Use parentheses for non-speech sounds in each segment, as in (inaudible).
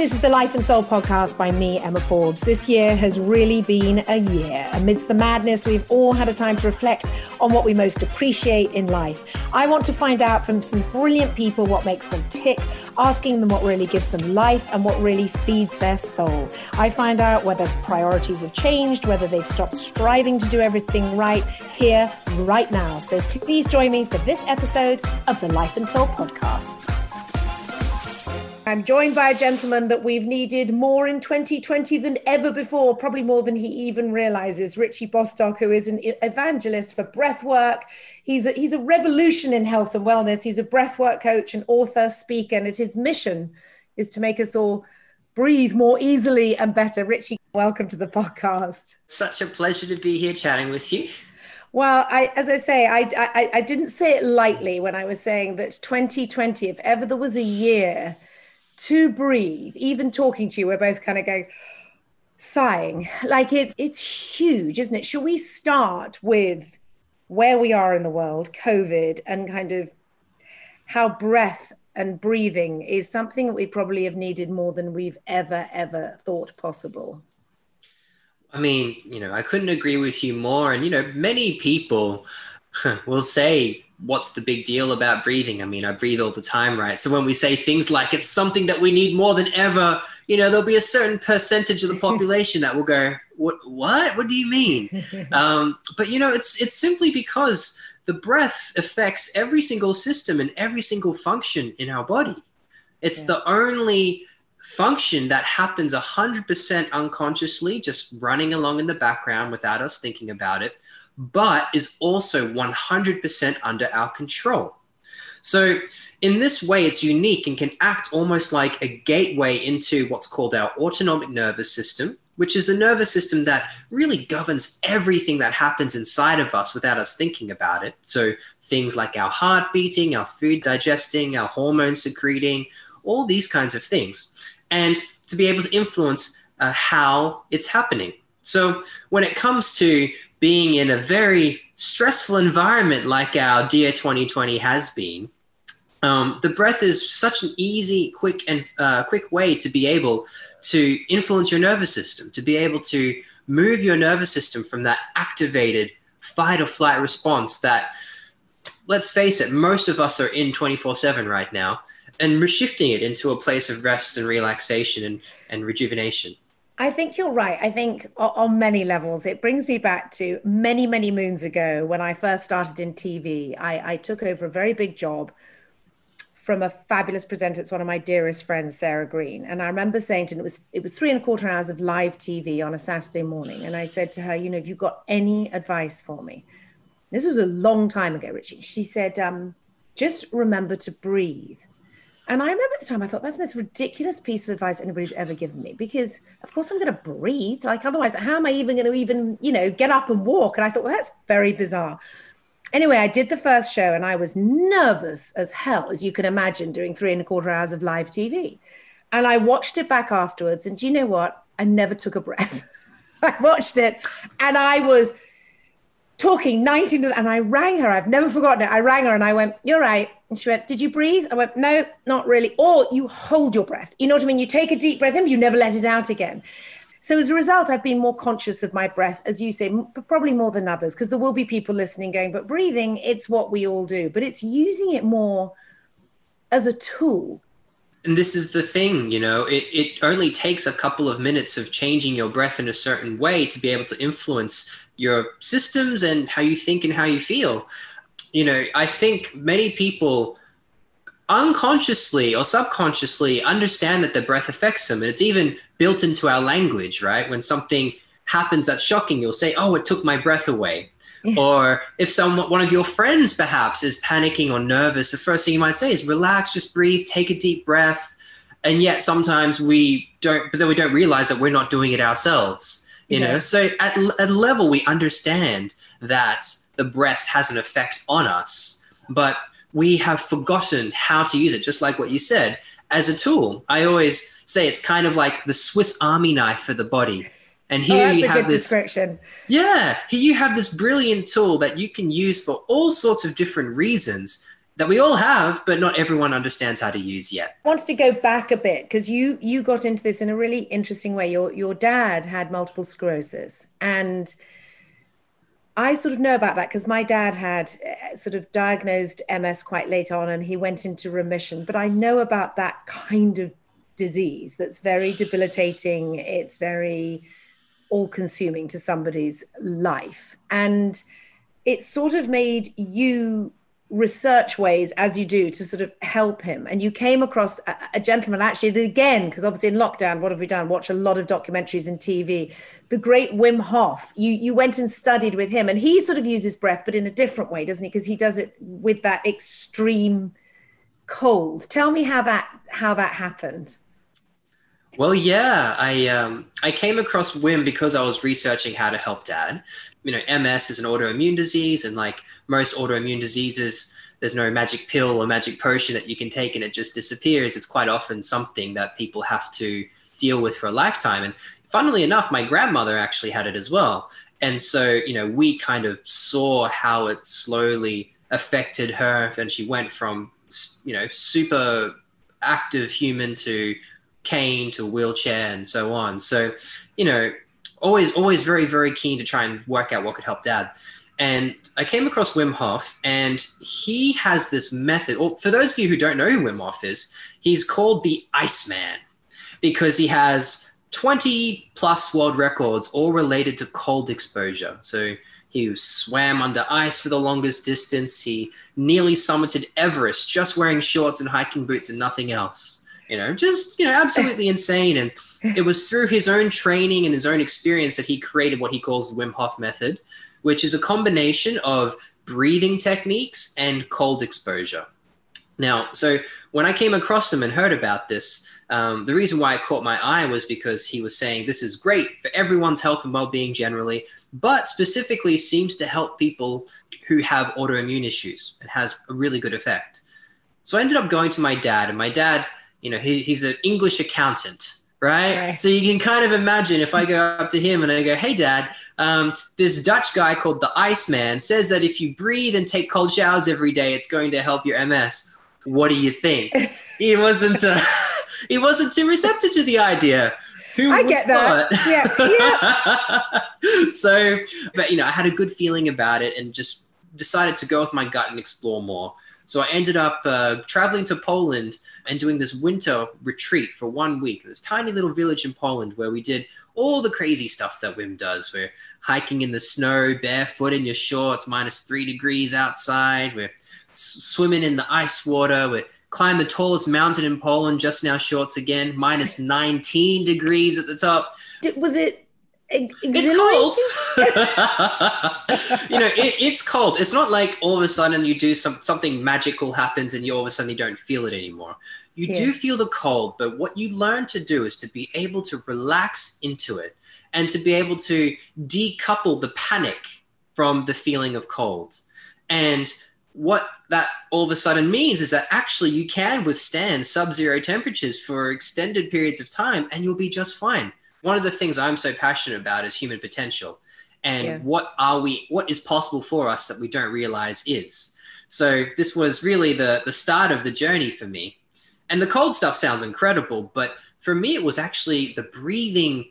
this is the Life and Soul podcast by me, Emma Forbes. This year has really been a year. Amidst the madness, we've all had a time to reflect on what we most appreciate in life. I want to find out from some brilliant people what makes them tick, asking them what really gives them life and what really feeds their soul. I find out whether priorities have changed, whether they've stopped striving to do everything right here, right now. So please join me for this episode of the Life and Soul podcast. I'm joined by a gentleman that we've needed more in 2020 than ever before, probably more than he even realizes. Richie Bostock, who is an evangelist for breath work. He's a, he's a revolution in health and wellness. He's a breathwork coach, and author, speaker, and his mission is to make us all breathe more easily and better. Richie, welcome to the podcast. Such a pleasure to be here chatting with you. Well, I, as I say, I, I, I didn't say it lightly when I was saying that 2020, if ever there was a year to breathe, even talking to you, we're both kind of going, sighing. Like it's it's huge, isn't it? Should we start with where we are in the world, COVID, and kind of how breath and breathing is something that we probably have needed more than we've ever, ever thought possible. I mean, you know, I couldn't agree with you more. And, you know, many people (laughs) will say what's the big deal about breathing? I mean, I breathe all the time, right? So when we say things like it's something that we need more than ever, you know, there'll be a certain percentage of the (laughs) population that will go, "What? What? What do you mean?" (laughs) um, but you know, it's it's simply because the breath affects every single system and every single function in our body. It's yeah. the only function that happens 100% unconsciously, just running along in the background without us thinking about it but is also 100% under our control. So, in this way, it's unique and can act almost like a gateway into what's called our autonomic nervous system, which is the nervous system that really governs everything that happens inside of us without us thinking about it. So, things like our heart beating, our food digesting, our hormones secreting, all these kinds of things. And to be able to influence uh, how it's happening. So, when it comes to being in a very stressful environment like our dear 2020 has been, um, the breath is such an easy, quick, and uh, quick way to be able to influence your nervous system, to be able to move your nervous system from that activated fight or flight response that, let's face it, most of us are in 24 7 right now, and shifting it into a place of rest and relaxation and, and rejuvenation. I think you're right. I think on many levels, it brings me back to many, many moons ago when I first started in TV. I, I took over a very big job from a fabulous presenter. It's one of my dearest friends, Sarah Greene. And I remember saying to her, it was, it was three and a quarter hours of live TV on a Saturday morning. And I said to her, you know, have you got any advice for me? This was a long time ago, Richie. She said, um, just remember to breathe. And I remember at the time I thought that's the most ridiculous piece of advice anybody's ever given me because of course I'm going to breathe. Like otherwise, how am I even going to even, you know, get up and walk? And I thought, well, that's very bizarre. Anyway, I did the first show and I was nervous as hell, as you can imagine, doing three and a quarter hours of live TV. And I watched it back afterwards. And do you know what? I never took a breath. (laughs) I watched it and I was talking 19 and I rang her. I've never forgotten it. I rang her and I went, You're right. And she went, Did you breathe? I went, No, not really. Or you hold your breath. You know what I mean? You take a deep breath in, you never let it out again. So as a result, I've been more conscious of my breath, as you say, probably more than others, because there will be people listening going, But breathing, it's what we all do. But it's using it more as a tool and this is the thing you know it, it only takes a couple of minutes of changing your breath in a certain way to be able to influence your systems and how you think and how you feel. You know, I think many people unconsciously or subconsciously understand that the breath affects them. And it's even built into our language, right? When something happens that's shocking, you'll say, Oh, it took my breath away. or if someone one of your friends perhaps is panicking or nervous, the first thing you might say is relax, just breathe, take a deep breath. And yet sometimes we don't, but then we don't realize that we're not doing it ourselves you yeah. know so at, at a level we understand that the breath has an effect on us but we have forgotten how to use it just like what you said as a tool i always say it's kind of like the swiss army knife for the body and here oh, you have this description. Yeah, here you have this brilliant tool that you can use for all sorts of different reasons that we all have, but not everyone understands how to use yet. I wanted to go back a bit because you you got into this in a really interesting way. Your your dad had multiple sclerosis, and I sort of know about that because my dad had uh, sort of diagnosed MS quite late on, and he went into remission. But I know about that (laughs) kind of disease that's very debilitating. It's very all consuming to somebody's life, and it sort of made you research ways as you do to sort of help him. And you came across a, a gentleman actually again because obviously in lockdown what have we done? Watch a lot of documentaries and tv the great wim hof. You you went and studied with him and he sort of uses breath but in a different way doesn't he? Because he does it with that extreme cold. Tell me how that how that happened. Well yeah i um i came across wim because i was researching how to help dad you know, MS is an autoimmune disease, and like most autoimmune diseases, there's no magic pill or magic potion that you can take and it just disappears. It's quite often something that people have to deal with for a lifetime. And funnily enough, my grandmother actually had it as well. And so, you know, we kind of saw how it slowly affected her. And she went from, you know, super active human to cane to wheelchair and so on. So, you know, always always very very keen to try and work out what could help dad. And i came across wim hof and he has this method. Or for those of you who don't know who wim hof is he's called the iceman because he has 20 plus world records all related to cold exposure. So he swam under ice for the longest distance. He nearly summited everest just wearing shorts and hiking boots and nothing else. You know just you know absolutely (laughs) insane. And it was through his own training and his own experience that he created what he calls the Wim Hof method, which is a combination of breathing techniques and cold exposure. Now, so when I came across him and heard about this, um, the reason why it caught my eye was because he was saying this is great for everyone's health and well-being generally, but specifically seems to help people who have autoimmune issues and has a really good effect. So I ended up going to my dad, and my dad, you know, he, he's an English accountant, right? right? So you can kind of imagine if I go up to him and I go, "Hey, Dad, um, this Dutch guy called the Iceman says that if you breathe and take cold showers every day, it's going to help your MS. What do you think?" (laughs) he wasn't. Uh, (laughs) he wasn't too receptive to the idea. Who I get that. Yeah. yeah. (laughs) so, but you know, I had a good feeling about it and just decided to go with my gut and explore more. So I ended up uh, traveling to Poland and doing this winter retreat for one week. This tiny little village in Poland where we did all the crazy stuff that Wim does. We're hiking in the snow, barefoot in your shorts, minus three degrees outside. We're s- swimming in the ice water. We're climbing the tallest mountain in Poland, just now shorts again, minus 19 degrees at the top. Was it it's cold. (laughs) you know, it, it's cold. It's not like all of a sudden you do some something magical happens and you all of a sudden you don't feel it anymore. You yeah. do feel the cold, but what you learn to do is to be able to relax into it and to be able to decouple the panic from the feeling of cold. And what that all of a sudden means is that actually you can withstand sub-zero temperatures for extended periods of time and you'll be just fine one of the things I'm so passionate about is human potential and yeah. what are we what is possible for us that we don't realize is. So this was really the the start of the journey for me. And the cold stuff sounds incredible, but for me it was actually the breathing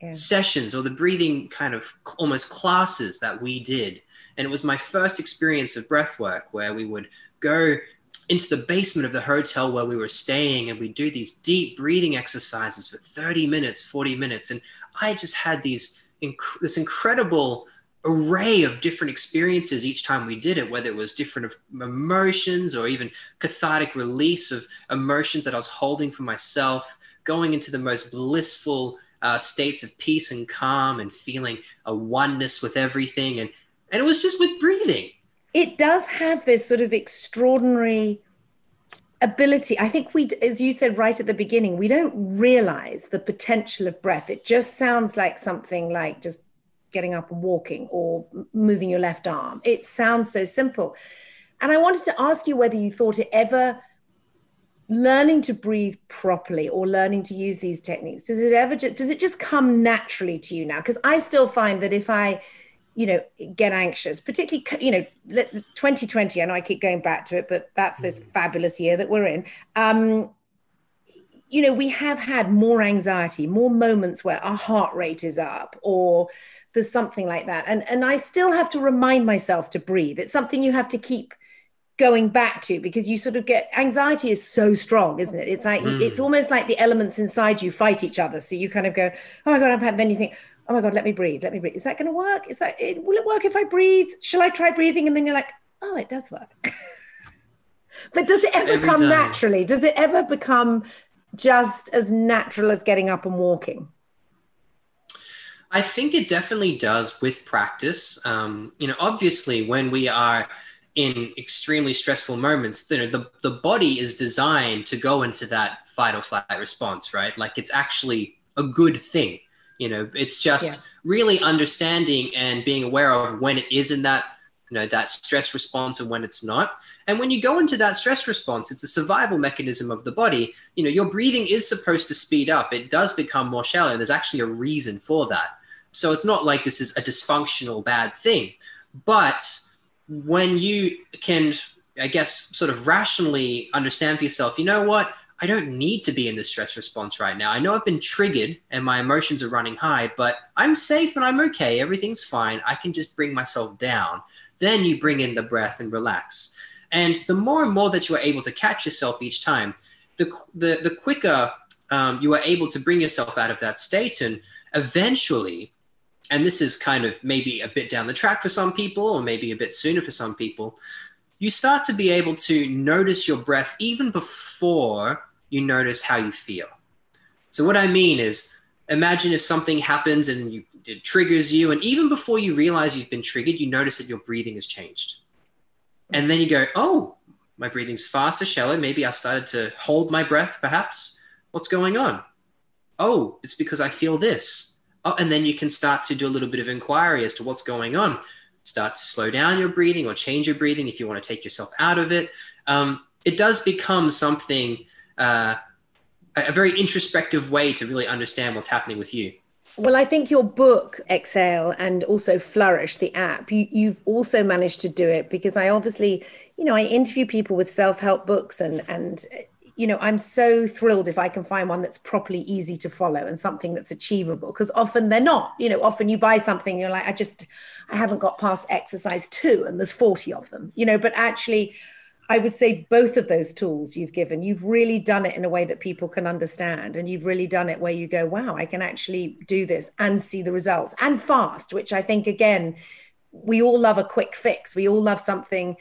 yeah. sessions or the breathing kind of almost classes that we did. And it was my first experience of breath work where we would go into the basement of the hotel where we were staying and we do these deep breathing exercises for 30 minutes 40 minutes. And i just had these inc- this incredible array of different experiences each time we did it whether it was different emotions or even cathartic release of emotions that i was holding for myself going into the most blissful uh, states of peace and calm and feeling a oneness with everything. And and it was just with breathing it does have this sort of extraordinary ability. I think we, as you said right at the beginning, we don't realize the potential of breath. It just sounds like something like just getting up and walking or moving your left arm. It sounds so simple. And I wanted to ask you whether you thought it ever learning to breathe properly or learning to use these techniques does it ever does it just come naturally to you now because i still find that if i you know get anxious particularly you know 2020 i know i keep going back to it but that's this mm. fabulous year that we're in. Um you know we have had more anxiety more moments where our heart rate is up or there's something like that. And and i still have to remind myself to breathe. It's something you have to keep going back to because you sort of get anxiety is so strong isn't it? It's like mm. it's almost like the elements inside you fight each other. So you kind of go oh my god i'm then you think oh my god let me breathe let me breathe. Is that going to work? Is that it, will it work if i breathe? Shall i try breathing? And then you're like oh it does work. (laughs) But does it ever Every come time. naturally? Does it ever become just as natural as getting up and walking? I think it definitely does with practice. Um, you know obviously when we are in extremely stressful moments, you know, the, the body is designed to go into that fight or flight response, right? Like it's actually a good thing. You know, it's just yeah. really understanding and being aware of when it is in that, you know, that stress response and when it's not. And when you go into that stress response, it's a survival mechanism of the body. You know, your breathing is supposed to speed up. It does become more shallow. There's actually a reason for that. So it's not like this is a dysfunctional bad thing. But when you can, I guess, sort of rationally understand for yourself, you know what? I don't need to be in this stress response right now. I know I've been triggered and my emotions are running high, but I'm safe and I'm okay. Everything's fine. I can just bring myself down. Then you bring in the breath and relax. And the more and more that you are able to catch yourself each time, the, the, the quicker um, you are able to bring yourself out of that state. And eventually, and this is kind of maybe a bit down the track for some people, or maybe a bit sooner for some people, you start to be able to notice your breath even before you notice how you feel. So, what I mean is, imagine if something happens and you, it triggers you, and even before you realize you've been triggered, you notice that your breathing has changed. And then you go, oh, my breathing's faster, shallow. Maybe I've started to hold my breath, perhaps. What's going on? Oh, it's because I feel this Oh, and then you can start to do a little bit of inquiry as to what's going on. Start to slow down your breathing or change your breathing if you want to take yourself out of it. Um, it does become something, uh, a very introspective way to really understand what's happening with you. Well, I think your book, Exhale, and also Flourish, the app, you, have also managed to do it because I obviously, you know, I interview people with self help books and, and you know i'm so thrilled if i can find one that's properly easy to follow and something that's achievable because often they're not you know often you buy something you're like i just i haven't got past exercise two and there's 40 of them you know but actually i would say both of those tools you've given you've really done it in a way that people can understand and you've really done it where you go wow i can actually do this and see the results and fast which i think again we all love a quick fix. We all love something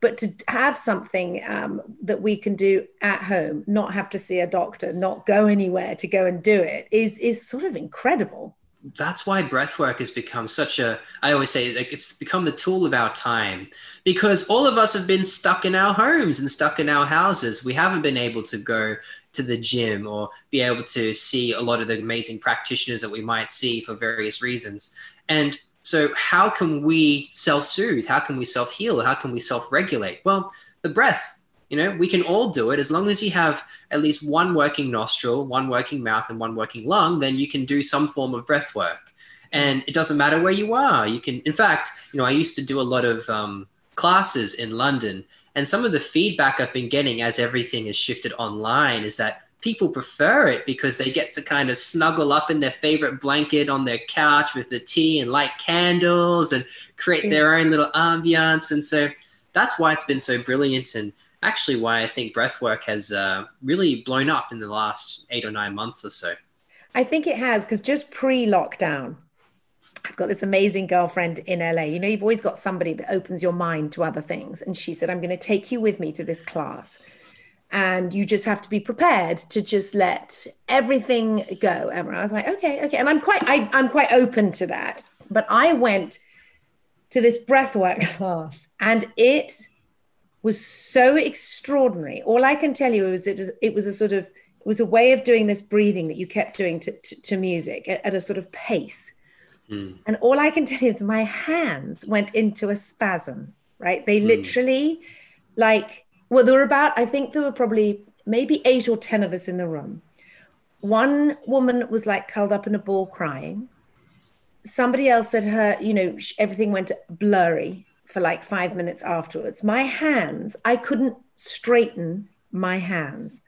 but to have something um, that we can do at home not have to see a doctor not go anywhere to go and do it is is sort of incredible that's why breathwork has become such a i always say like it's become the tool of our time because all of us have been stuck in our homes and stuck in our houses we haven't been able to go to the gym or be able to see a lot of the amazing practitioners that we might see for various reasons and so, how can we self soothe? How can we self heal? How can we self regulate? Well, the breath, you know, we can all do it as long as you have at least one working nostril, one working mouth, and one working lung, then you can do some form of breath work. And it doesn't matter where you are. You can, in fact, you know, I used to do a lot of um, classes in London. And some of the feedback I've been getting as everything has shifted online is that people prefer it because they get to kind of snuggle up in their favorite blanket on their couch with the tea and light candles and create their own little ambiance. And so that's why it's been so brilliant and actually why I think breathwork has uh, really blown up in the last eight or nine months or so. I think it has because just pre lockdown, I've got this amazing girlfriend in LA. You know, you've always got somebody that opens your mind to other things. And she said, I'm going to take you with me to this class and you just have to be prepared to just let everything go emma i was like okay okay and i'm quite I, i'm quite open to that but i went to this breathwork (laughs) class and it was so extraordinary all i can tell you is it was, it was a sort of it was a way of doing this breathing that you kept doing to, to, to music at, at, a sort of pace mm. and all i can tell you is my hands went into a spasm right they mm. literally like well, there were about, I think there were probably maybe eight or 10 of us in the room. One woman was like curled up in a ball crying. somebody else said her, you know, everything went blurry for like five minutes afterwards. My hands, I couldn't straighten my hands.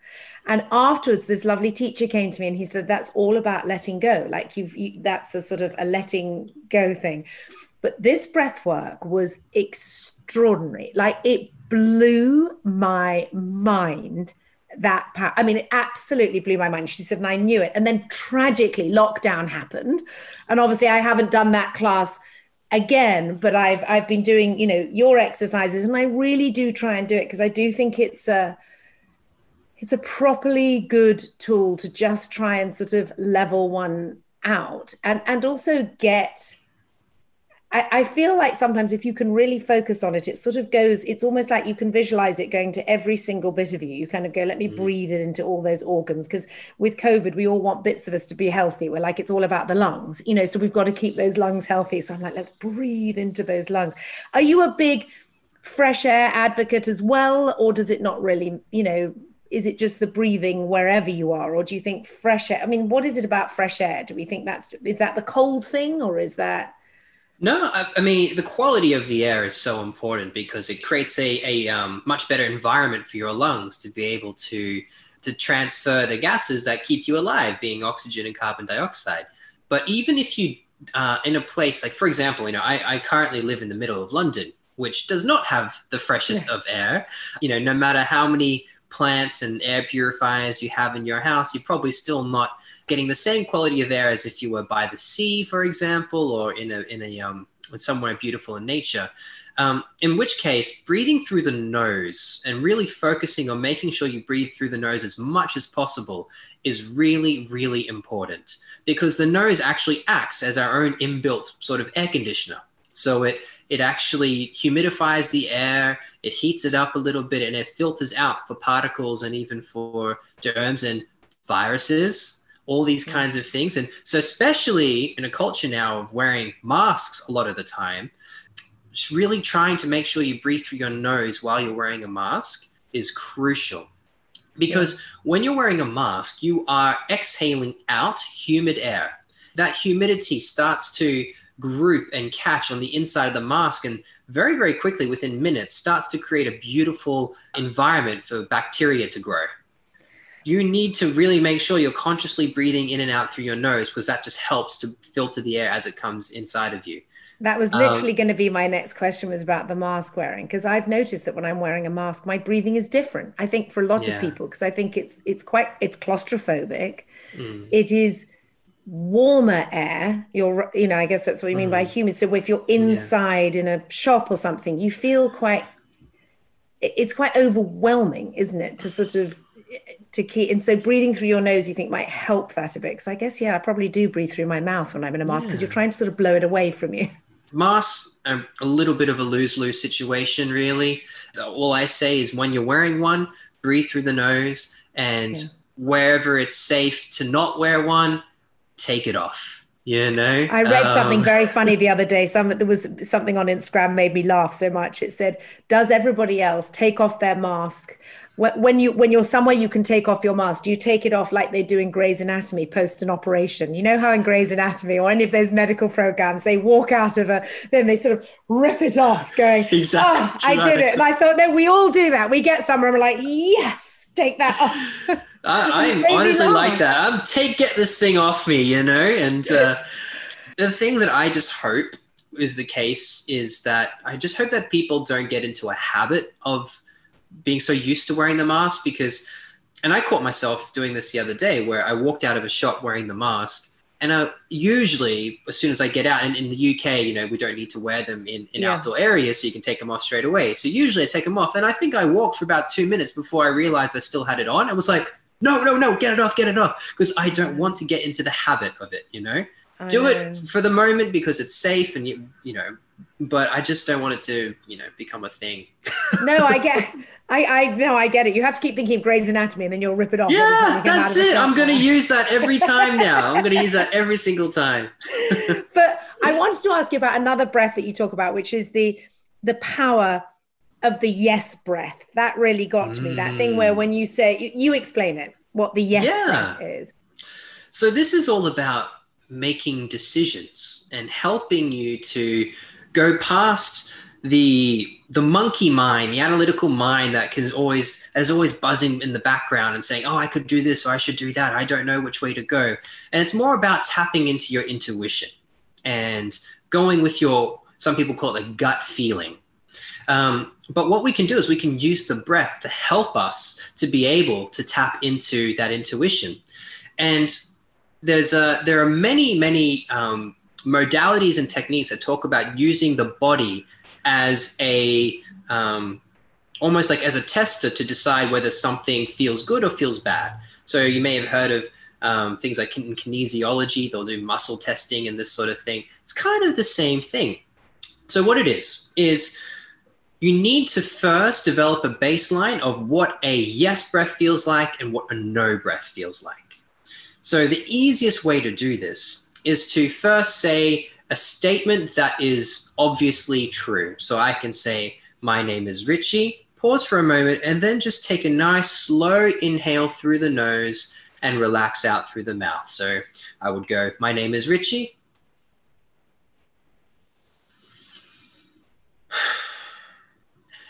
And afterwards, this lovely teacher came to me and he said, That's all about letting go. Like you've, you, that's a sort of a letting go thing. But this breath work was extraordinary. Like it blew my mind that power. I mean, it absolutely blew my mind. She said, and I knew it. And then tragically, lockdown happened. And obviously, I haven't done that class again, but I've I've been doing, you know, your exercises, and I really do try and do it because I do think it's a it's a properly good tool to just try and sort of level one out and and also get I, I feel like sometimes if you can really focus on it, it sort of goes, it's almost like you can visualize it going to every single bit of you. You kind of go, let me mm. breathe it into all those organs. Because with COVID, we all want bits of us to be healthy. We're like, it's all about the lungs, you know, so we've got to keep those lungs healthy. So I'm like, let's breathe into those lungs. Are you a big fresh air advocate as well? Or does it not really, you know, is it just the breathing wherever you are or do you think fresh air i mean what is it about fresh air do we think that's is that the cold thing or is that no, I, I, mean the quality of the air is so important because it creates a, a um, much better environment for your lungs to be able to to transfer the gases that keep you alive, being oxygen and carbon dioxide. But even if you uh, in a place like, for example, you know, I, I currently live in the middle of London, which does not have the freshest of air. You know, no matter how many plants and air purifiers you have in your house, you're probably still not getting the same quality of air as if you were by the sea, for example, or in a in a um, somewhere beautiful in nature. Um, in which case, breathing through the nose and really focusing on making sure you breathe through the nose as much as possible is really, really important because the nose actually acts as our own inbuilt sort of air conditioner. So it it actually humidifies the air, it heats it up a little bit, and it filters out for particles and even for germs and viruses all these mm. kinds of things. And so, especially in a culture now of wearing masks a lot of the time, just really trying to make sure you breathe through your nose while you're wearing a mask is crucial. Because yeah. when you're wearing a mask, you are exhaling out humid air. That humidity starts to group and catch on the inside of the mask and very, very quickly, within minutes, starts to create a beautiful environment for bacteria to grow you need to really make sure you're consciously breathing in and out through your nose because that just helps to filter the air as it comes inside of you. That was literally um, going to be my next question was about the mask wearing because I've noticed that when I'm wearing a mask my breathing is different. I think for a lot yeah. of people because I think it's it's quite it's claustrophobic. Mm. It is warmer air. You're you know I guess that's what you mean mm. by humid. So if you're inside yeah. in a shop or something you feel quite it's quite overwhelming, isn't it, to sort of to keep and so breathing through your nose you think might help that a bit because i guess yeah i probably do breathe through my mouth when i'm in a mask because yeah. you're trying to sort of blow it away from you mask um, a little bit of a lose-lose situation really all i say is when you're wearing one breathe through the nose and yeah. wherever it's safe to not wear one take it off you know i read um, something very funny (laughs) the other day. Some there was something on instagram made me laugh so much. It said does everybody else take off their mask? When you when you're somewhere you can take off your mask do you take it off like they do in Grey's Anatomy post an operation? You know how in Grey's Anatomy or any of those medical programs they walk out of a then they sort of rip it off going (laughs) exactly oh, I did it. And I thought no we all do that. We get somewhere and we're like yes take that off (laughs) I, am honestly like that I'm take get this thing off me you know and uh, the thing that I just hope is the case is that I just hope that people don't get into a habit of being so used to wearing the mask because and I caught myself doing this the other day where I walked out of a shop wearing the mask. And I, usually, as soon as I get out, and in the UK, you know, we don't need to wear them in, in yeah. outdoor areas, so you can take them off straight away. So usually I take them off. And I think I walked for about two minutes before I realized I still had it on. I was like, no, no, no, get it off, get it off. Because I don't want to get into the habit of it, you know? I Do know. it for the moment because it's safe and you, you know, but I just don't want it to, you know, become a thing. no, I (laughs) get, I, I, no, I get it. You have to keep thinking of Grey's Anatomy, and then you'll rip it off. Yeah, that's it. I'm going to use that every (laughs) time now. I'm going to use that every single time. but (laughs) I wanted to ask you about another breath that you talk about, which is the the power of the yes breath. That really got to me. That thing where mm. when you say, you, you explain it, what the yes yeah. breath is. So this is all about making decisions and helping you to go past the the monkey mind, the analytical mind that can always that is always buzzing in the background and saying, "Oh, I could do this or I should do that. I don't know which way to go." And it's more about tapping into your intuition and going with your. Some people call it like gut feeling. Um, but what we can do is we can use the breath to help us to be able to tap into that intuition. And there's a there are many many um, modalities and techniques that talk about using the body as a um, almost like as a tester to decide whether something feels good or feels bad. So you may have heard of um, things like in kinesiology, they'll do muscle testing and this sort of thing. It's kind of the same thing. So what it is is you need to first develop a baseline of what a yes breath feels like and what a no breath feels like. So the easiest way to do this is to first say a statement that is obviously true. So I can say, My name is Richie, pause for a moment, and then just take a nice slow inhale through the nose and relax out through the mouth. So I would go, My name is Richie.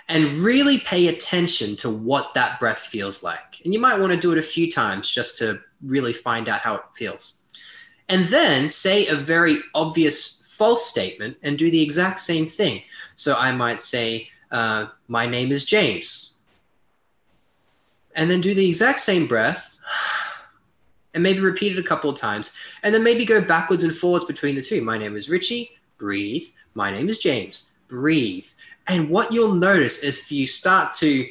And really pay attention to what that breath feels like. And you might want to do it a few times just to really find out how it feels and then say a very obvious false statement and do the exact same thing. So I might say, uh, My name is James. And then do the exact same breath and maybe repeat it a couple of times. And then maybe go backwards and forwards between the two. My name is Richie, breathe. My name is James, breathe. And what you'll notice if you start to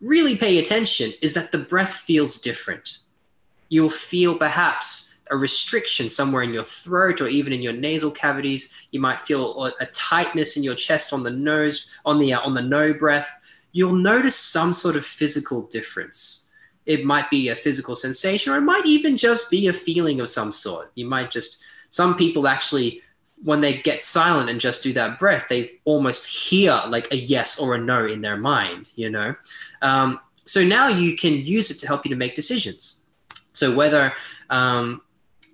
really pay attention is that the breath feels different. You'll feel perhaps a restriction somewhere in your throat or even in your nasal cavities. You might feel a tightness in your chest on the nose, on the uh, on the no breath. You'll notice some sort of physical difference. It might be a physical sensation, or it might even just be a feeling of some sort. You might just some people actually when they get silent and just do that breath, they almost hear like a yes or a no in their mind, you know? Um, so now you can use it to help you to make decisions. So whether um,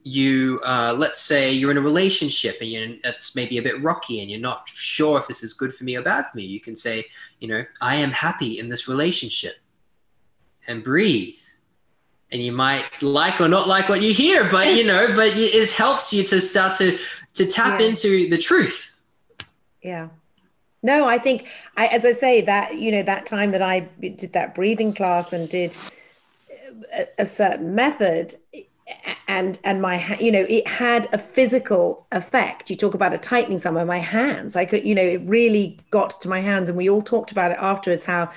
you uh, let's say you're in a relationship and you that's maybe a bit rocky and you're not sure if this is good for me or bad for me you can say you know i am happy in this relationship and breathe and you might like or not like what you hear but you know but it helps you to start to to tap yeah. into the truth. Yeah. No i think I, as i say that you know that time that i did that breathing class and did a, a certain method and and my you know it had a physical effect. You talk about a tightening somewhere my hands. I could you know it really got to my hands and we all talked about it afterwards how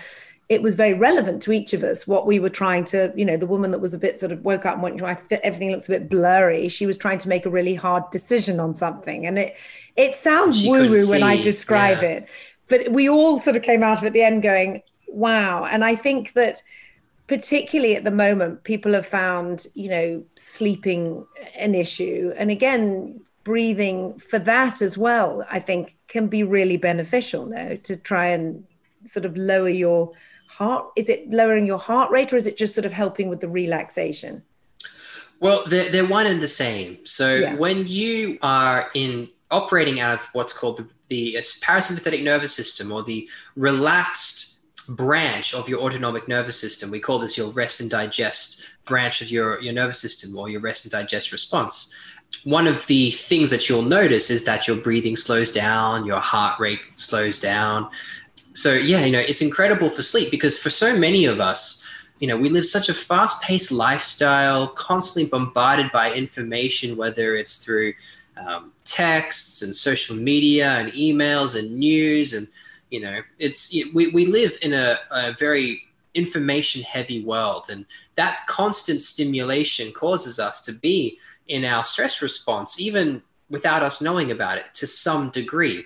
it was very relevant to each of us what we were trying to you know the woman that was a bit sort of woke up and went everything looks a bit blurry she was trying to make a really hard decision on something and it it sounds woo woo when i describe yeah. it but we all sort of came out of it at the end going wow and i think that particularly at the moment, people have found, you know, sleeping an issue. And again, breathing for that as well, I think can be really beneficial now to try and sort of lower your heart. Is it lowering your heart rate or is it just sort of helping with the relaxation? Well, they're, they're one and the same. So yeah. when you are in operating out of what's called the, the uh, parasympathetic nervous system or the relaxed branch of your autonomic nervous system. We call this your rest and digest branch of your, your nervous system or your rest and digest response. One of the things that you'll notice is that your breathing slows down, your heart rate slows down. So, yeah, you know, it's incredible for sleep because for so many of us, you know, we live such a fast paced lifestyle, constantly bombarded by information, whether it's through um, texts and social media and emails and news and you know it's we, we live in a, a very information heavy world and that constant stimulation causes us to be in our stress response even without us knowing about it to some degree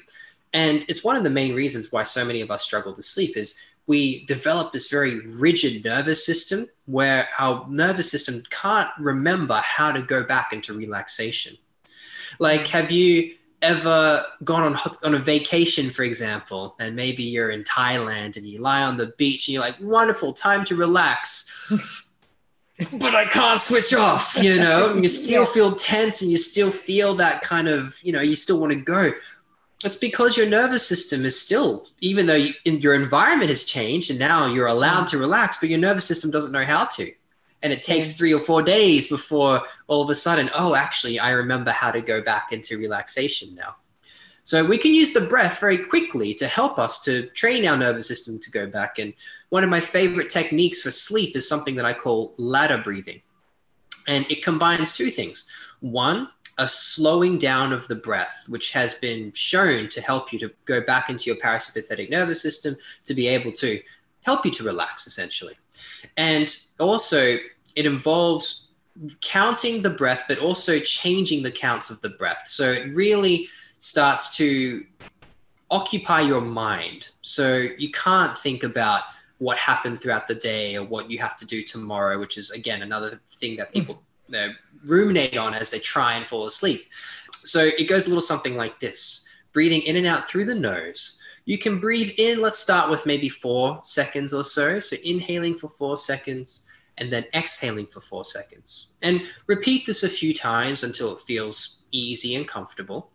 and it's one of the main reasons why so many of us struggle to sleep is we develop this very rigid nervous system where our nervous system can't remember how to go back into relaxation like mm. have you ever gone on on a vacation, for example, and maybe you're in Thailand and you lie on the beach and you're like, wonderful, time to relax. (laughs) but I can't switch off, you know, and you still Yeah. feel tense and you still feel that kind of, you know, you still want to go. It's because your nervous system is still, even though you, in, your environment has changed and now you're allowed mm. to relax, but your nervous system doesn't know how to. And it takes three or four days before all of a sudden, oh, actually, I remember how to go back into relaxation now. So we can use the breath very quickly to help us to train our nervous system to go back. And one of my favorite techniques for sleep is something that I call ladder breathing. And it combines two things. One, a slowing down of the breath, which has been shown to help you to go back into your parasympathetic nervous system to be able to help you to relax, essentially. And also, it involves counting the breath, but also changing the counts of the breath. So it really starts to occupy your mind. So you can't think about what happened throughout the day or what you have to do tomorrow, which is again another thing that mm. people uh, ruminate on as they try and fall asleep. So it goes a little something like this breathing in and out through the nose. You can breathe in, let's start with maybe four seconds or so. So inhaling for four seconds and then exhaling for four seconds. And repeat this a few times until it feels easy and comfortable.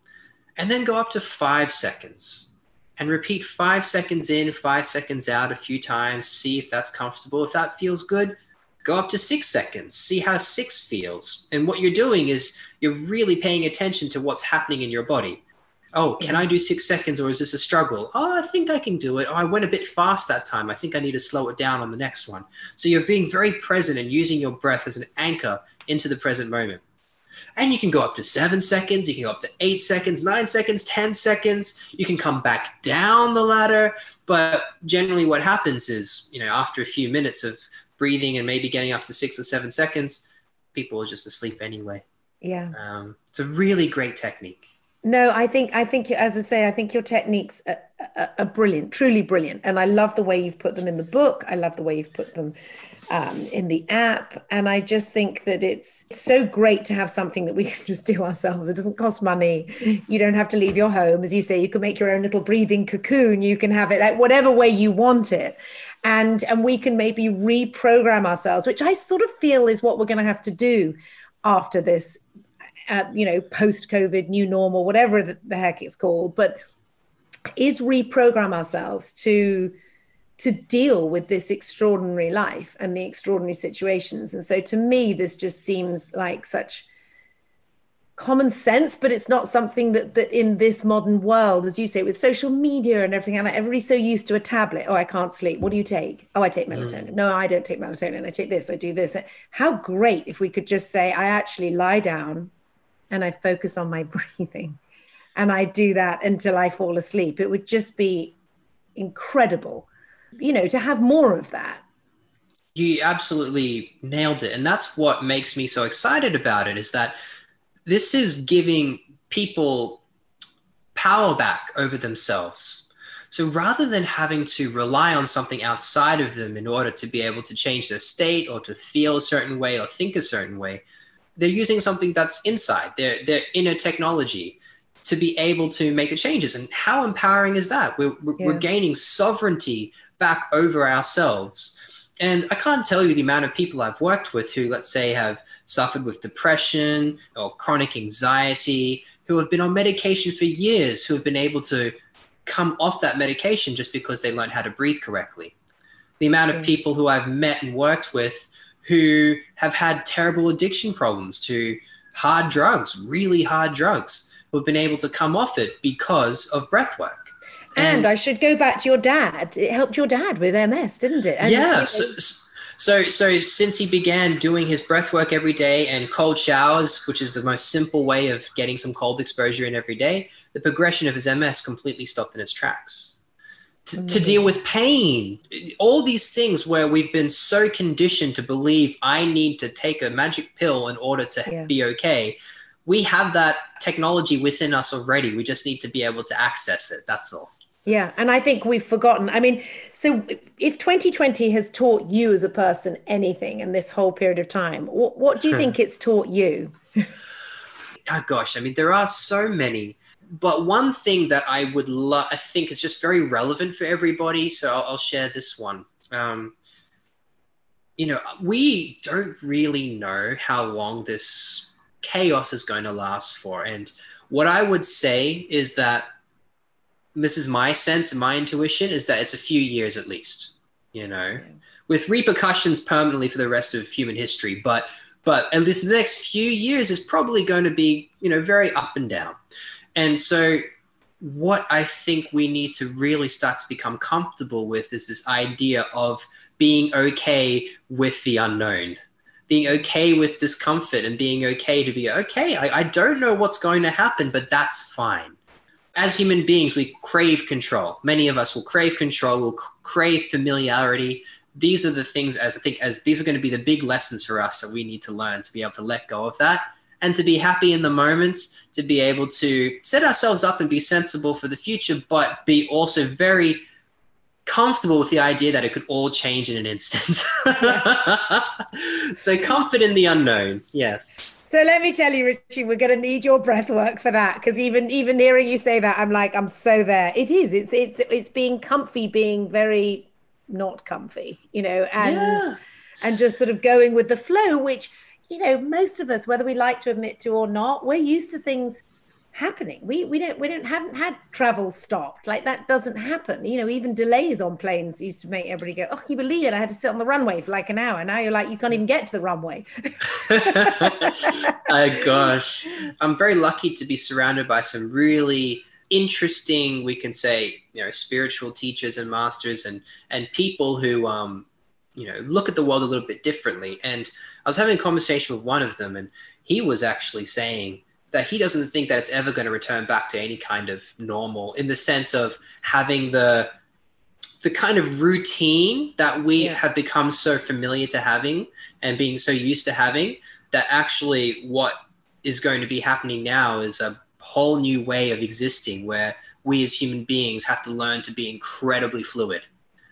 And then go up to five seconds and repeat five seconds in, five seconds out a few times. See if that's comfortable. If that feels good, go up to six seconds. See how six feels. And what you're doing is you're really paying attention to what's happening in your body. Oh, can I do six seconds or is this a struggle? Oh, I think I can do it. Oh, I went a bit fast that time. I think I need to slow it down on the next one. So you're being very present and using your breath as an anchor into the present moment. And you can go up to seven seconds, you can go up to eight seconds, nine seconds, 10 seconds. You can come back down the ladder. But generally, what happens is, you know, after a few minutes of breathing and maybe getting up to six or seven seconds, people are just asleep anyway. Yeah. Um, it's a really great technique. No, I think I think you- as I say, I think your techniques are, are, are brilliant, truly brilliant, and I love the way you've put them in the book. I love the way you've put them um, in the app, and I just think that it's so great to have something that we (laughs) can just do ourselves. It doesn't cost money. You don't have to leave your home, as you say. You can make your own little breathing cocoon. You can have it like whatever way you want it, and and we can maybe reprogram ourselves, which I sort of feel is what we're going to have to do after this uh, you know, post COVID, new normal, whatever the, the heck it's called, but is reprogram ourselves to to deal with this extraordinary life and the extraordinary situations. And so to me, this just seems like such common sense, but it's not something that that in this modern world, as you say, with social media and everything like that, everybody's so used to a tablet. Oh, I can't sleep. What do you take? Oh, I take mm. melatonin. No, I don't take melatonin. I take this. I do this. How great if we could just say, I actually lie down and I focus on my (laughs) breathing and I do that until I fall asleep. It would just be incredible, you know, to have more of that. You absolutely nailed it. And that's what makes me so excited about it is that this is giving people power back over themselves. So rather than having to rely on something outside of them in order to be able to change their state or to feel a certain way or think a certain way, they're using something that's inside their, their inner technology to be able to make the changes. And how empowering is that? We're, we're, Yeah. we're gaining sovereignty back over ourselves. And I can't tell you the amount of people I've worked with who, let's say, have suffered with depression or chronic anxiety, who have been on medication for years, who have been able to come off that medication just because they learned how to breathe correctly. The amount of people who I've met and worked with who have had terrible addiction problems to hard drugs, really hard drugs, who have been able to come off it because of breath work. And, I should go back to your dad. It helped your dad with MS, didn't it? And, you yeah. know, So, so, so since he began doing his breath work every day and cold showers, which is the most simple way of getting some cold exposure in every day, the progression of his MS completely stopped in its tracks. To, to deal with pain, all these things where we've been so conditioned to believe I need to take a magic pill in order to Yeah. be okay. We have that technology within us already. We just need to be able to access it. That's all. Yeah, and I think we've forgotten. I mean, so if 2020 has taught you as a person anything in this whole period of time, what, what do you think (laughs) it's taught you? oh gosh, I mean, there are so many. But one thing that I would love, I think is just very relevant for everybody. So I'll, I'll share this one. Um, you know, we don't really know how long this chaos is going to last for. And what I would say is that this is my sense and my intuition is that it's a few years at least, you know, with repercussions permanently for the rest of human history. But but at least the next few years is probably going to be, you know, very up and down. And so what I think we need to really start to become comfortable with is this idea of being okay with the unknown, being okay with discomfort, and being okay to be okay. I, I don't know what's going to happen, but that's fine. As human beings, we crave control. Many of us will crave control, will crave familiarity. These are the things, as I think, as these are going to be the big lessons for us that we need to learn to be able to let go of that and to be happy in the moment, to be able to set ourselves up and be sensible for the future, but be also very comfortable with the idea that it could all change in an instant. (laughs) so comfort in the unknown, yes. So let me tell you, Richie, we're going to need your breath work for that because even even hearing you say that, I'm like, I'm so there. It is. It's it's it's being comfy, being very not comfy, you know, and yeah. and just sort of going with the flow, which you know, most of us, whether we like to admit to or not, we're used to things happening. We we don't we don't haven't had travel stopped. Like that doesn't happen. You know, even delays on planes used to make everybody go, Oh, can you believe it? I had to sit on the runway for like an hour. Now you're like, you can't even get to the runway. (laughs) oh gosh. I'm very lucky to be surrounded by some really interesting, we can say, you know, spiritual teachers and masters and and people who um you know look at the world a little bit differently and i was having a conversation with one of them and he was actually saying that he doesn't think that it's ever going to return back to any kind of normal in the sense of having the the kind of routine that we yeah. have become so familiar to having and being so used to having that actually what is going to be happening now is a whole new way of existing where we as human beings have to learn to be incredibly fluid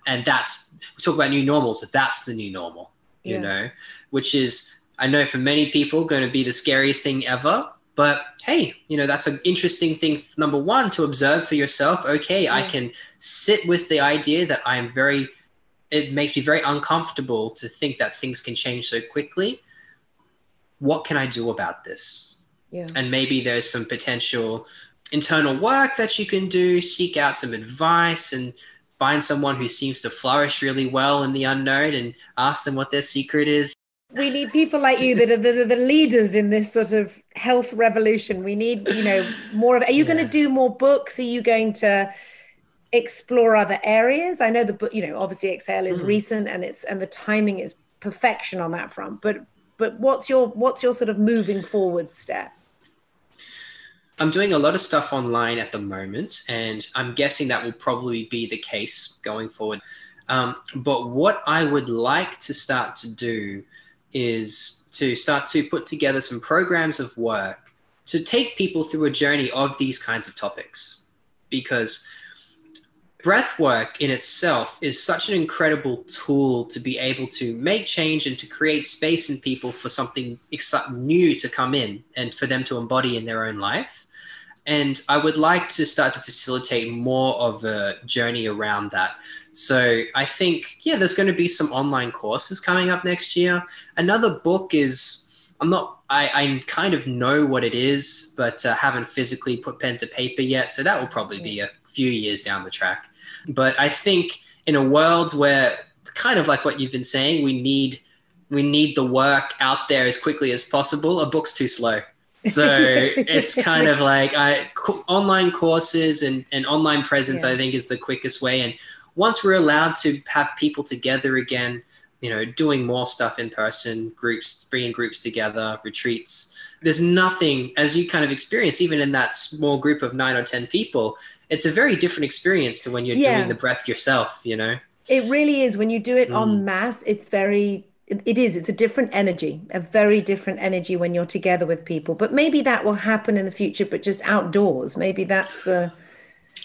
and that's we talk about new normals that's the new normal you yeah. know which is i know for many people going to be the scariest thing ever but hey you know that's an interesting thing number one to observe for yourself okay yeah. i can sit with the idea that i am very it makes me very uncomfortable to think that things can change so quickly what can i do about this yeah. and maybe there's some potential internal work that you can do seek out some advice and find someone who seems to flourish really well in the unknown and ask them what their secret is. We need people like you that are the, the leaders in this sort of health revolution. We need, you know, more of. Are you yeah. going to do more books? Are you going to explore other areas? I know the book, you know, obviously Exhale is mm. recent and it's and the timing is perfection on that front. But but what's your what's your sort of moving forward step? I'm doing a lot of stuff online at the moment, and I'm guessing that will probably be the case going forward. Um, but what I would like to start to do is to start to put together some programs of work to take people through a journey of these kinds of topics. Because breath work in itself is such an incredible tool to be able to make change and to create space in people for something new to come in and for them to embody in their own life and I would like to start to facilitate more of a journey around that. So I think, yeah, there's going to be some online courses coming up next year. Another book is, I'm not, I, I kind of know what it is, but uh, haven't physically put pen to paper yet. So that will probably be a few years down the track. But I think in a world where, kind of like what you've been saying, we need we need the work out there as quickly as possible. A book's too slow. So (laughs) it's kind of like I, online courses and, and online presence, yeah. I think, is the quickest way. And once we're allowed to have people together again, you know, doing more stuff in person, groups, bringing groups together, retreats. There's nothing, as you kind of experience, even in that small group of nine or 10 people, it's a very different experience to when you're yeah. doing the breath yourself, you know? It really is. When you do it mm. en masse, it's very it is it's a different energy a very different energy when you're together with people but maybe that will happen in the future but just outdoors maybe that's the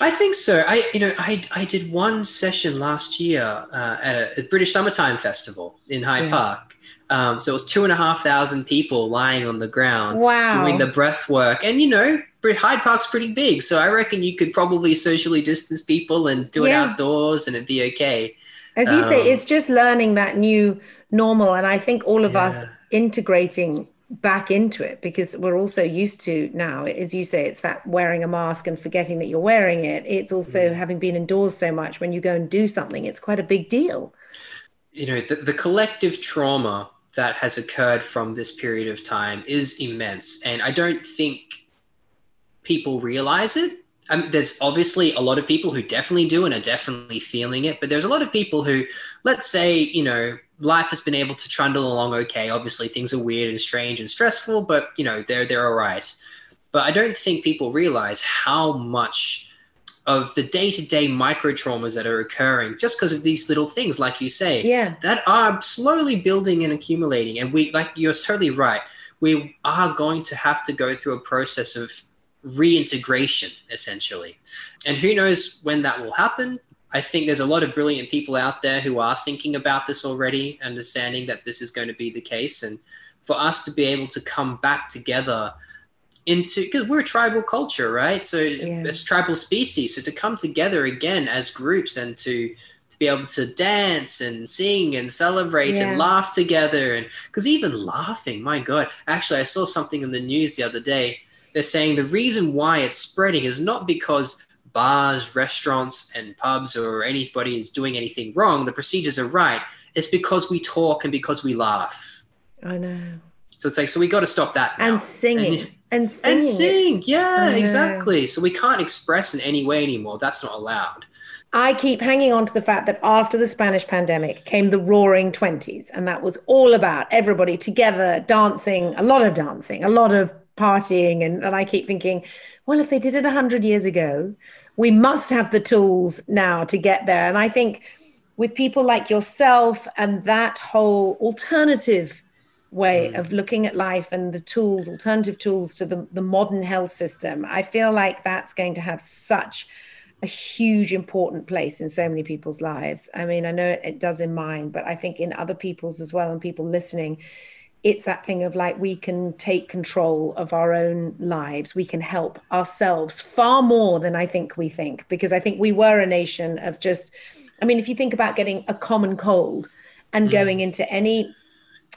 I think so. I, you know, I, I did one session last year uh, at a, a, British Summertime Festival in Hyde yeah. Park. Um, so it was two and a half thousand people lying on the ground wow. doing the breath work. And, you know, Hyde Park's pretty big. So I reckon you could probably socially distance people and do yeah. it outdoors and it'd be okay. As you um, say, it's just learning that new normal. And I think all of yeah. us integrating back into it because we're also used to now, as you say, it's that wearing a mask and forgetting that you're wearing it. It's also yeah. having been indoors so much when you go and do something, it's quite a big deal. You know, the, the collective trauma that has occurred from this period of time is immense. And I don't think people realize it. I mean, there's obviously a lot of people who definitely do and are definitely feeling it, but there's a lot of people who, let's say, you know, life has been able to trundle along okay. Obviously, things are weird and strange and stressful, but you know, they're they're all right. But I don't think people realize how much of the day-to-day micro traumas that are occurring just because of these little things like you say yeah that are slowly building and accumulating and we like you're totally right we are going to have to go through a process of reintegration essentially and who knows when that will happen i think there's a lot of brilliant people out there who are thinking about this already understanding that this is going to be the case and for us to be able to come back together into because we're a tribal culture, right? So yeah. it's tribal species. So to come together again as groups and to to be able to dance and sing and celebrate yeah. and laugh together and because even laughing, my God, actually I saw something in the news the other day. They're saying the reason why it's spreading is not because bars, restaurants, and pubs or anybody is doing anything wrong. The procedures are right. It's because we talk and because we laugh. I know. So it's like, so we got to stop that. Now. And singing. And, and sing. And sing. Yeah, exactly. So we can't express in any way anymore. That's not allowed. I keep hanging on to the fact that after the Spanish pandemic came the roaring 20s, and that was all about everybody together dancing, a lot of dancing, a lot of partying. And, and I keep thinking, well, if they did it 100 years ago, we must have the tools now to get there. And I think with people like yourself and that whole alternative way mm. of looking at life and the tools, alternative tools to the, the modern health system, I feel like that's going to have such a huge important place in so many people's lives. I mean, I know it, it does in mine, but I think in other people's as well and people listening, it's that thing of like we can take control of our own lives we can help ourselves far more than i think we think because i think we were a nation of just i mean if you think about getting a common cold and mm. going into any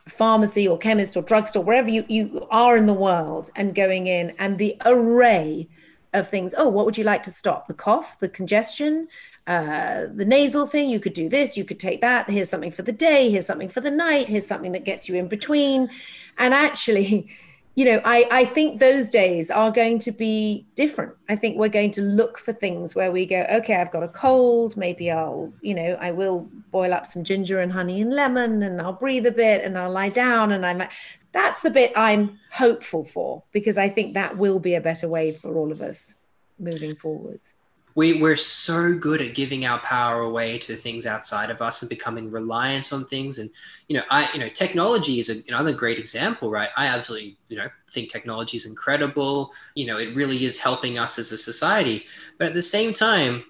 pharmacy or chemist or drugstore, wherever you, you are in the world, and going in and the array of things. Oh, what would you like to stop? The cough, the congestion, uh, the nasal thing. You could do this, you could take that. Here's something for the day, here's something for the night, here's something that gets you in between. And actually, (laughs) you know, I, I think those days are going to be different. I think we're going to look for things where we go, okay, I've got a cold. Maybe I'll, you know, I will boil up some ginger and honey and lemon and I'll breathe a bit and I'll lie down. And I'm, that's the bit I'm hopeful for because I think that will be a better way for all of us moving forwards we, we're so good at giving our power away to things outside of us and becoming reliant on things. And you know i you know technology is a, another great example right? I absolutely you know think technology is incredible. You know it really is helping us as a society. But at the same time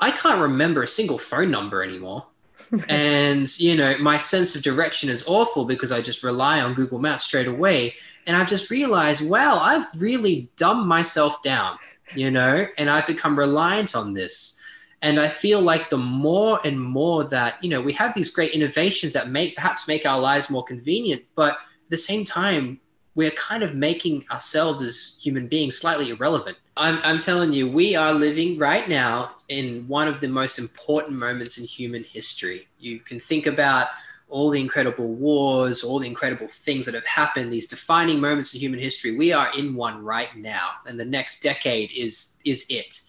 i can't remember a single phone number anymore. (laughs) And you know my sense of direction is awful because i just rely on google maps straight away. And i've just realized wow i've really dumbed myself down you know, and I've become reliant on this. And I feel like the more and more that, you know, we have these great innovations that make perhaps make our lives more convenient, but at the same time, we're kind of making ourselves as human beings slightly irrelevant. I'm, I'm telling you, we are living right now in one of the most important moments in human history. You can think about all the incredible wars, all the incredible things that have happened, these defining moments in human history. We are in one right now, and the next decade is is it.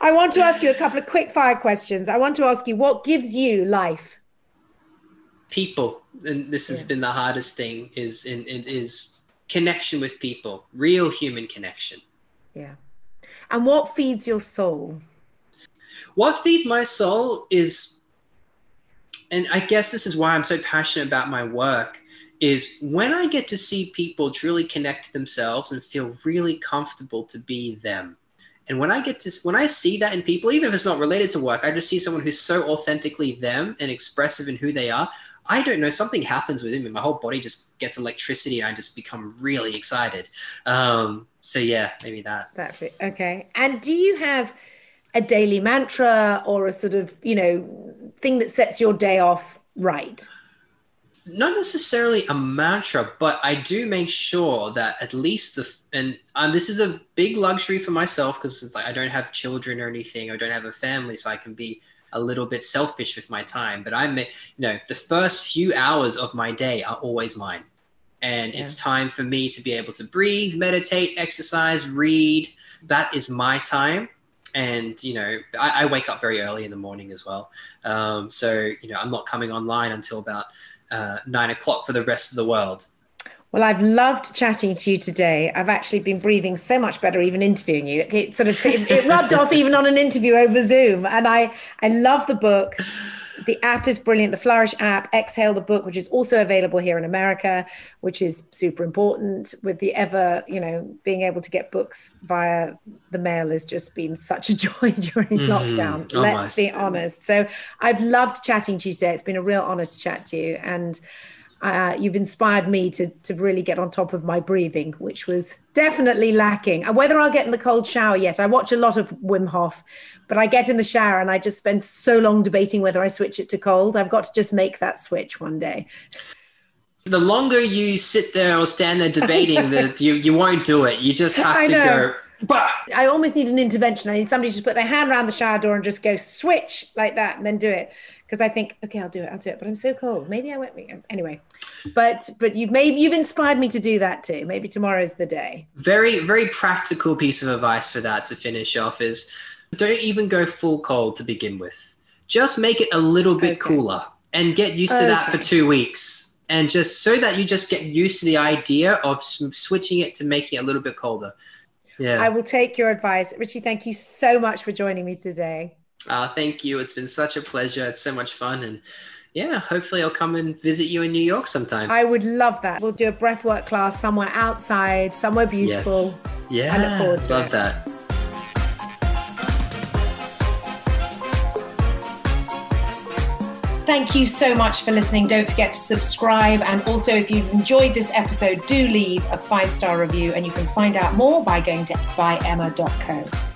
I want to ask you a couple of quick fire questions. I want to ask you what gives you life? People, and this has yeah. been the hardest thing is in, in is connection with people, real human connection. Yeah. And what feeds your soul? What feeds my soul is and I guess this is why I'm so passionate about my work is when I get to see people truly connect to themselves and feel really comfortable to be them. And when I get to when I see that in people, even if it's not related to work, I just see someone who's so authentically them and expressive in who they are. I don't know, something happens with me. My whole body just gets electricity and I just become really excited. Um, so yeah, maybe that. That okay. And do you have a daily mantra or a sort of, you know, thing that sets your day off right? Not necessarily a mantra, but I do make sure that at least the and um, this is a big luxury for myself because it's like I don't have children or anything, I don't have a family, so I can be a little bit selfish with my time. But I'm, you know, the first few hours of my day are always mine, and yeah. it's time for me to be able to breathe, meditate, exercise, read. That is my time and you know I, I, wake up very early in the morning as well. Um, so you know i'm not coming online until about uh, nine o'clock for the rest of the world well, I've loved chatting to you today. I've actually been breathing so much better, even interviewing you. It sort of it, it rubbed off even on an interview over Zoom. And I I love the book. The app is brilliant. The Flourish app, Exhale the book, which is also available here in America, which is super important. With the ever, you know, being able to get books via the mail has just been such a (laughs) joy during mm, lockdown. Let's be honest. So I've loved chatting to you today. It's been a real honor to chat to you. And uh, you've inspired me to to really get on top of my breathing, which was definitely lacking. And whether I'll get in the cold shower yet, I watch a lot of Wim Hof, but I get in the shower and I just spend so long debating whether I switch it to cold. I've got to just make that switch one day. The longer you sit there or stand there debating, that (laughs) you you won't do it. You just have to go. Bah! I almost need an intervention. I need somebody to just put their hand around the shower door and just go switch like that and then do it. Because I think, okay, I'll do it, I'll do it. But I'm so cold. Maybe I won't. Anyway, but but you've maybe you've inspired me to do that too. Maybe tomorrow's the day. Very very practical piece of advice for that to finish off is don't even go full cold to begin with. Just make it a little bit okay. cooler and get used to okay. that for two weeks. And just so that you just get used to the idea of switching it to making it a little bit colder. Yeah. I will take your advice. Richie, thank you so much for joining me today. Uh, thank you. It's been such a pleasure. It's so much fun. And yeah, hopefully I'll come and visit you in New York sometime. I would love that. We'll do a breathwork class somewhere outside, somewhere beautiful. Yes. Yeah. I look forward to love it. that. Thank you so much for listening. Don't forget to subscribe. And also, if you've enjoyed this episode, do leave a five star review. And you can find out more by going to byemma.co.